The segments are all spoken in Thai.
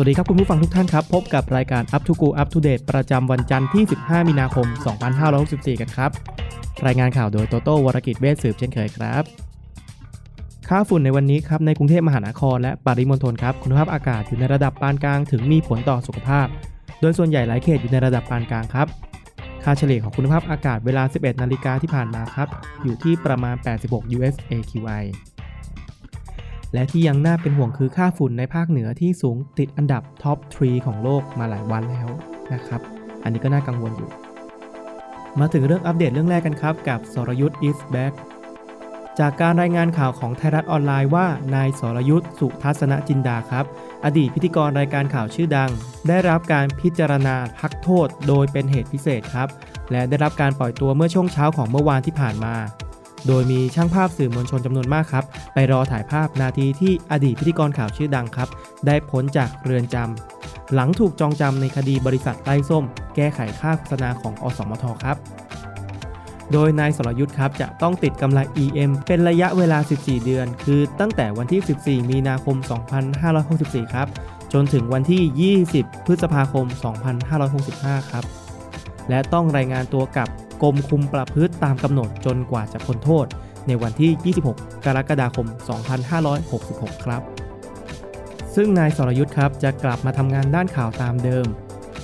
วัสดีครับคุณผู้ฟังทุกท่านครับ พบกับรายการ Up to Go Up to Date ประจำวันจันทร์ที่ 15 มีนาคม 2564 กันครับ รายงานข่าวโดยโตโต้วรกิจเวชสืบเช่นเคยครับ ค่าฝุ่นในวันนี้ครับในกรุงเทพมหานครและปริมณฑลครับคุณภาพอากาศอยู่ในระดับปานกลางถึงมีผลต่อสุขภาพ โดยส่วนใหญ่หลายเขตอยู่ในระดับปานกลางครับ ค่าเฉลี่ยของคุณภาพอากาศเวลา 11 นาฬิกาที่ผ่านมาครับอยู่ที่ประมาณ 86 US AQI และที่ยังน่าเป็นห่วงคือค่าฝุ่นในภาคเหนือที่สูงติดอันดับท็อป3ของโลกมาหลายวันแล้วนะครับ อันนี้ก็น่ากังวลอยู่ มาถึงเรื่องอัปเดตเรื่องแรกกันครับ กับสรยุทธ์ is back จากการรายงานข่าวของไทยรัฐออนไลน์ว่านายสรยุทธ์สุทัศนจินดาครับ อดีตพิธีกรรายการข่าวชื่อดัง ได้รับการพิจารณาพักโทษโดยเป็นเหตุพิเศษครับ และได้รับการปล่อยตัวเมื่อช่วงเช้าของเมื่อวานที่ผ่านมา โดยมีช่างภาพสื่อมวลชนจำนวนมากครับ ไปรอถ่ายภาพนาทีที่อดีตพิธีกรข่าวชื่อดังครับ ได้พ้นจากเรือนจำหลังถูกจองจำในคดีบริษัทไร้ส้ม แก้ไขค่าโฆษณาของอสมทครับ โดยนายสรยุทธ์ครับจะต้องติดกำไร EM เป็นระยะเวลา 14 เดือน คือตั้งแต่วันที่ 14 มีนาคม 2564 ครับ จนถึงวันที่ 20 พฤษภาคม 2565 ครับ และต้องรายงานตัวกับ กรมคุมประพฤติตามกำหนดจนกว่าจะพ้นโทษ ในวันที่ 26 กรกฎาคม 2566 ครับ ซึ่งนายสรยุทธ์ครับจะกลับมาทำงานด้านข่าวตามเดิม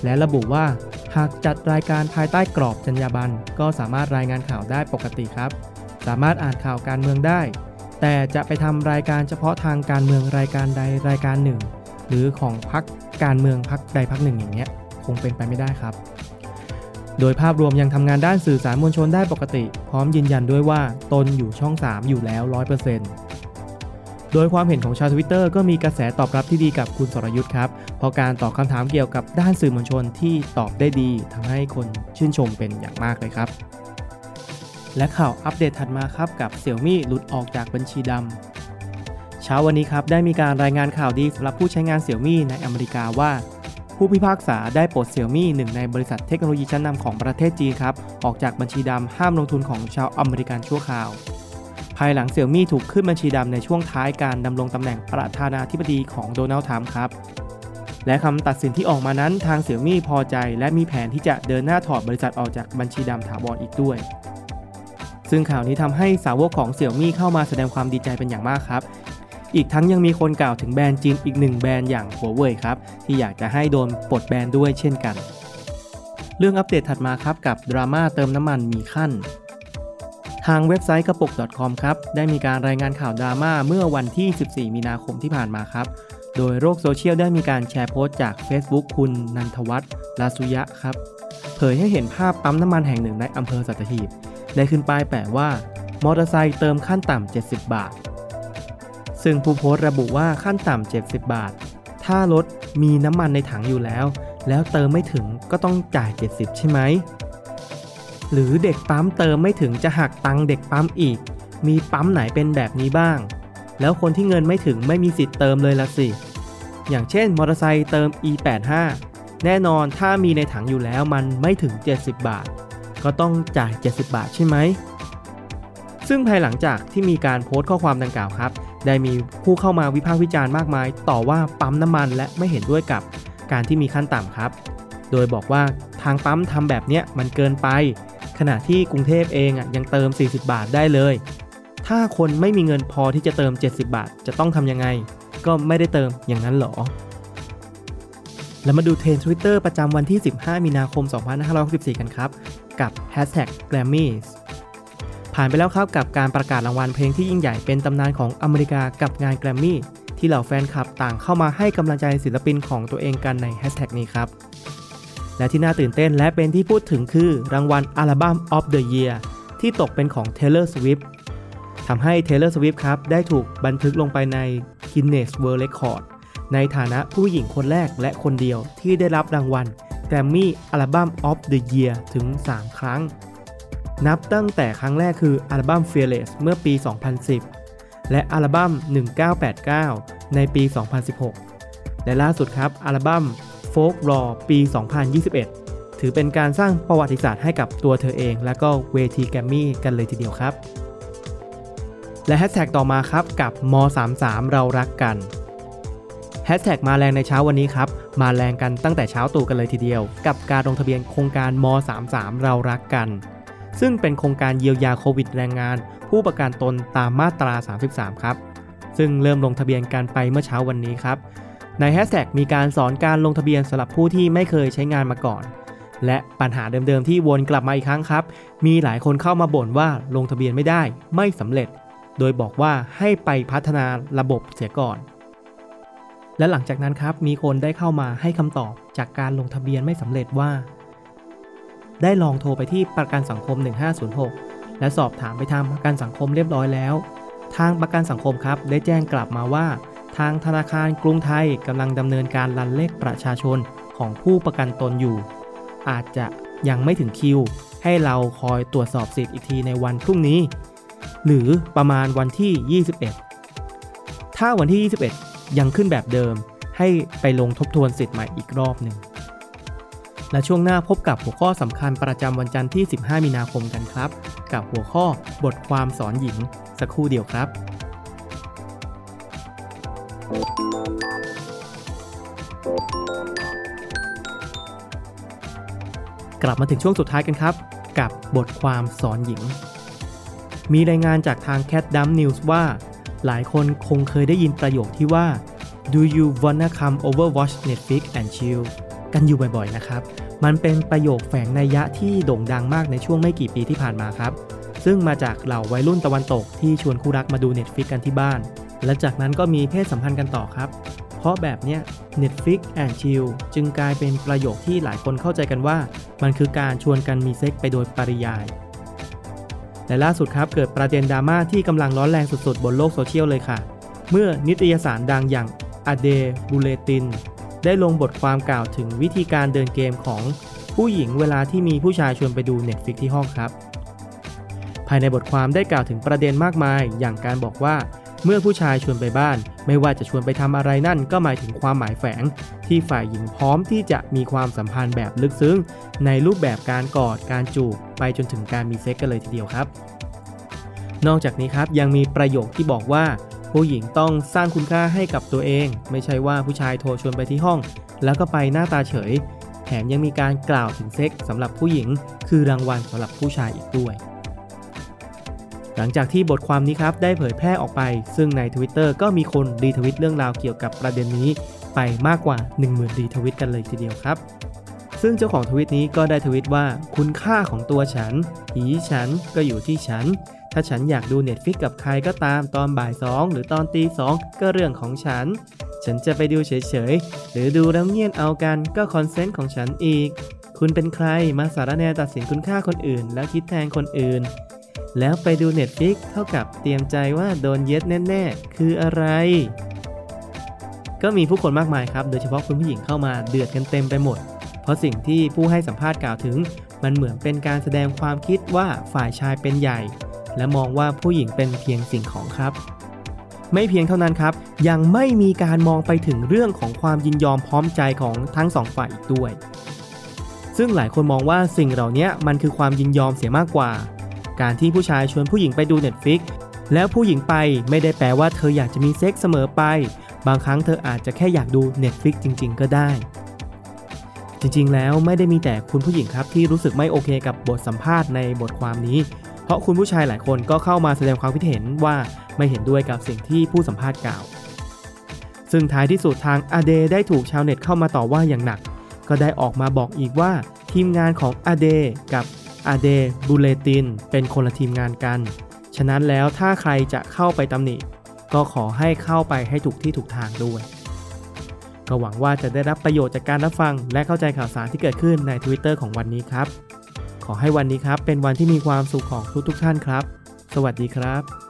และระบุว่า หากจัดรายการภายใต้กรอบจรรยาบรรณก็สามารถรายงานข่าวได้ปกติครับ สามารถอ่านข่าวการเมืองได้ แต่จะไปทำรายการเฉพาะทางการเมืองรายการใดรายการหนึ่ง หรือของพักการเมืองพักใดพักหนึ่งอย่างเงี้ยคงเป็นไปไม่ได้ครับ โดยภาพรวมยังทำงานด้านสื่อสารมวลชนได้ปกติ พร้อมยืนยันด้วยว่าตนอยู่ช่อง 3 อยู่แล้ว 100%โดยความเห็นของชาวทวิตเตอร์ก็มีกระแสตอบรับที่ดีกับคุณสรยุทธ์ครับ เพราะการตอบคำถามเกี่ยวกับด้านสื่อมวลชนที่ตอบได้ดีทำให้คนชื่นชมเป็นอย่างมากเลยครับ และข่าวอัปเดตถัดมาครับกับเสี่ยวมี่หลุดออกจากบัญชีดำเช้าวันนี้ครับได้มีการรายงานข่าวดีสำหรับผู้ใช้งานเสี่ยวมี่ในอเมริกาว่า ผู้พิพากษาได้ปลดเสี่ยวมี่หนึ่งในบริษัทเทคโนโลยีชั้นนำของประเทศจีนครับ ออกจากบัญชีดำห้ามลงทุนของชาวอเมริกันชั่วคราว ภายหลังเสี่ยวมี่ถูกขึ้นบัญชีดำในช่วงท้ายการดำรงตำแหน่งประธานาธิบดีของโดนัลด์ทรัมป์ครับ และคำตัดสินที่ออกมานั้นทางเสี่ยวมี่พอใจ และมีแผนที่จะเดินหน้าถอดบริษัทออกจากบัญชีดำถาวรอีกด้วยซึ่งข่าวนี้ทำให้สาวกของเสี่ยวมี่เข้ามาแสดงความดีใจเป็นอย่างมากครับ อีกทั้งยังมีคนกล่าวถึงแบรนด์จีนอีกหนึ่งแบรนด์อย่างหัวเว่ยครับ ที่อยากจะให้โดนปลดแบรนด้วยเช่นกัน เรื่องอัปเดตถัดมาครับกับดราม่าเติมน้ำมันมีขั้น ทางเว็บไซต์กระปุก .com ครับได้มีการรายงานข่าวดราม่าเมื่อวันที่ 14 มีนาคมที่ผ่านมาครับ โดยโลกโซเชียลได้มีการแชร์โพสต์จาก Facebook คุณนันทวัฒน์ลาสุยะครับเผยให้เห็นภาพปั๊มน้ำมันแห่งหนึ่งในอำเภอสัตหีบได้ขึ้นป้ายแปะว่า มอเตอร์ไซค์เติมขั้นต่ำ70 บาท ซึ่งผู้โพสต์ระบุว่าขั้นต่ำ70 บาท ถ้ารถมีน้ำมันในถังอยู่แล้ว แล้วเติมไม่ถึงก็ต้องจ่าย 70 ใช่ไหม หรือเด็กปั๊มเติมไม่ถึงจะหักตังค์เด็กปั๊มอีก มีปั๊มไหนเป็นแบบนี้บ้าง แล้วคนที่เงินไม่ถึงไม่มีสิทธิ์เติมเลยละสิ อย่างเช่นมอเตอร์ไซค์เติม e85 แน่นอนถ้ามีในถังอยู่แล้วมันไม่ถึง 70 บาท ก็ต้องจ่าย 70 บาทใช่ไหมซึ่งภายหลังจากที่มีการโพสต์ข้อความดังกล่าวครับ ได้มีผู้เข้ามาวิพากษ์วิจารณ์มากมาย ต่อว่าปั๊มน้ำมันและไม่เห็นด้วยกับการที่มีขั้นต่ำครับ โดยบอกว่าทางปั๊มทำแบบเนี้ยมันเกินไป ขณะที่กรุงเทพเองอะยังเติม 40 บาทได้เลย ถ้าคนไม่มีเงินพอที่จะเติม 70 บาท จะต้องทำยังไง ก็ไม่ได้เติมอย่างนั้นหรอแล้วมาดูเทรนด์ Twitter ประจำวันที่ 15 มีนาคม 2564 กันครับ กับ Hashtag Grammys ผ่านไปแล้วครับกับการประกาศรางวัลเพลงที่ยิ่งใหญ่เป็นตำนานของอเมริกากับงานแกรมมี่ ที่เหล่าแฟนคลับต่างเข้ามาให้กำลังใจศิลปินของตัวเองกันในแฮชแท็กนี้ครับ และที่น่าตื่นเต้นและเป็นที่พูดถึงคือรางวัลอัลบั้ม of the Year ที่ตกเป็นของ Taylor Swift ทำให้ Taylor Swift ครับได้ถูกบันทึกลงไปใน Guinness World Record ในฐานะผู้หญิงคนแรกและคนเดียวที่ได้รับรางวัล Grammy Album of the Year ถึง 3 ครั้ง นับตั้งแต่ครั้งแรกคืออัลบั้ม Fearless เมื่อปี 2010 และอัลบั้ม 1989 ในปี 2016 และล่าสุดครับอัลบั้ม Folk Raw ปี 2021 ถือเป็นการสร้างประวัติศาสตร์ให้กับตัวเธอเอง และก็เวทีแกรมมี่กันเลยทีเดียวครับ และแฮชแท็กต่อมาครับกับม33เรารักกันแฮชแท็กมาแรงในเช้าวันนี้ครับ มาแรงกันตั้งแต่เช้าตู่กันเลยทีเดียว กับการลงทะเบียนโครงการม33เรารักกัน ซึ่งเป็นโครงการเยียวยาโควิดแรงงาน ผู้ประกันตนตามมาตรา 33 ครับ ซึ่งเริ่มลงทะเบียนกันไปเมื่อเช้าวันนี้ครับ ในแฮชแท็กมีการสอนการลงทะเบียนสำหรับผู้ที่ไม่เคยใช้งานมาก่อน และปัญหาเดิมๆที่วนกลับมาอีกครั้งครับ มีหลายคนเข้ามาบ่นว่าลงทะเบียนไม่ได้ไม่สำเร็จ โดยบอกว่าให้ไปพัฒนาระบบเสียก่อนและหลังจากนั้นครับมีคนได้เข้ามาให้คำตอบจากการลงทะเบียนไม่สำเร็จว่า ได้ลองโทรไปที่ประกันสังคม 1506 และสอบถามไปทางประกันสังคมเรียบร้อยแล้ว ทางประกันสังคมครับได้แจ้งกลับมาว่า ทางธนาคารกรุงไทยกำลังดำเนินการรันเลขประชาชนของผู้ประกันตนอยู่ อาจจะยังไม่ถึงคิว ให้เราคอยตรวจสอบสิทธิ์อีกทีในวันพรุ่งนี้ หรือประมาณวันที่ 21 ถ้าวันที่ 21 ยังขึ้นแบบเดิม ให้ไปลงทบทวนสิทธิ์ใหม่อีกรอบหนึ่ง และช่วงหน้าพบกับหัวข้อสำคัญประจำวันจันทร์ที่ 15 มีนาคมกันครับ กับหัวข้อบทความสอนหญิง สักครู่เดียวครับ กลับมาถึงช่วงสุดท้ายกันครับ กับบทความสอนหญิง มีรายงานจากทาง Cat Dump News ว่า หลายคนคงเคยได้ยินประโยคที่ว่า Do you wanna come over watch Netflix and chill กันอยู่บ่อยๆนะครับ มันเป็นประโยคแฝงนัยยะที่โด่งดังมากในช่วงไม่กี่ปีที่ผ่านมาครับ ซึ่งมาจากเหล่าวัยรุ่นตะวันตกที่ชวนคู่รักมาดู Netflix กันที่บ้าน และจากนั้นก็มีเพศสัมพันธ์กันต่อครับ เพราะแบบเนี้ย Netflix and chill จึงกลายเป็นประโยคที่หลายคนเข้าใจกันว่า มันคือการชวนกันมีเซ็กไปโดยปริยายและล่าสุดครับเกิดประเด็นดราม่าที่กำลังร้อนแรงสุดๆ บนโลกโซเชียลเลยค่ะ เมื่อนิตยสารดังอย่าง a d e b u l e t i n ได้ลงบทความกล่าวถึงวิธีการเดินเกมของผู้หญิงเวลาที่มีผู้ชายชวนไปดู Netflix ที่ห้องครับ ภายในบทความได้กล่าวถึงประเด็นมากมาย อย่างการบอกว่า เมื่อผู้ชายชวนไปบ้าน ไม่ว่าจะชวนไปทำอะไรนั่น ก็หมายถึงความหมายแฝง ที่ฝ่ายหญิงพร้อมที่จะมีความสัมพันธ์แบบลึกซึ้ง ในรูปแบบการกอดการจูบไปจนถึงการมีเซ็กกันเลยทีเดียวครับ นอกจากนี้ครับยังมีประโยคที่บอกว่า ผู้หญิงต้องสร้างคุณค่าให้กับตัวเอง ไม่ใช่ว่าผู้ชายโทรชวนไปที่ห้อง แล้วก็ไปหน้าตาเฉย แถมยังมีการกล่าวถึงเซ็กสำหรับผู้หญิง คือรางวัลสำหรับผู้ชายอีกด้วย หลังจากที่บทความนี้ครับได้เผยแพร่ออกไป ซึ่งใน Twitter ก็มีคนรีทวีตเรื่องราวเกี่ยวกับประเด็นนี้ ไปมากกว่า 10,000รีทวีตกันเลยทีเดียวครับ ซึ่งเจ้าของทวีตนี้ก็ได้ทวีตว่า คุณค่าของตัวฉันหีฉันก็อยู่ที่ฉัน ถ้าฉันอยากดู Netflix กับใครก็ตามตอนบ่ายสองหรือตอนตีสองก็เรื่องของฉัน ฉันจะไปดูเฉยๆ หรือดูแล้วเงี่ยนเอากันก็ consent ของฉันอีก คุณเป็นใครมาสารแนตัดสินคุณค่าคนอื่น แล้วคิดแทนคนอื่น แล้วไปดู Netflix เท่ากับเตรียมใจว่าโดนเย็ดแน่ๆ คืออะไรก็มีผู้คนมากมายครับ โดยเฉพาะคุณผู้หญิงเข้ามาเดือดกันเต็มไปหมด เพราะสิ่งที่ผู้ให้สัมภาษณ์กล่าวถึง มันเหมือนเป็นการแสดงความคิดว่าฝ่ายชายเป็นใหญ่ และมองว่าผู้หญิงเป็นเพียงสิ่งของครับ ไม่เพียงเท่านั้นครับ ยังไม่มีการมองไปถึงเรื่องของความยินยอมพร้อมใจของทั้งสองฝ่ายอีกด้วย ซึ่งหลายคนมองว่าสิ่งเหล่านี้มันคือความยินยอมเสียมากกว่า การที่ผู้ชายชวนผู้หญิงไปดู Netflix แล้วผู้หญิงไปไม่ได้แปลว่าเธออยากจะมีเซ็กเสมอไป บางครั้งเธออาจจะแค่อยากดู Netflix จริง ๆ ก็ได้ จริงๆ แล้วไม่ได้มีแต่คุณผู้หญิงครับที่รู้สึกไม่โอเคกับบทสัมภาษณ์ในบทความนี้ เพราะคุณผู้ชายหลายคนก็เข้ามาแสดงความคิดเห็นว่าไม่เห็นด้วยกับสิ่งที่ผู้สัมภาษณ์กล่าว ซึ่งท้ายที่สุดทางอเดได้ถูกชาวเน็ตเข้ามาต่อว่าอย่างหนัก ก็ได้ออกมาบอกอีกว่าทีมงานของอเดกับอเดบูเลตินเป็นคนละทีมงานกัน ฉะนั้นแล้วถ้าใครจะเข้าไปตำหนิก็ขอให้เข้าไปให้ถูกที่ถูกทางด้วย ก็หวังว่าจะได้รับประโยชน์จากการรับฟัง และเข้าใจข่าวสารที่เกิดขึ้นใน Twitter ของวันนี้ครับ ขอให้วันนี้ครับเป็นวันที่มีความสุขของทุกๆท่านครับ สวัสดีครับ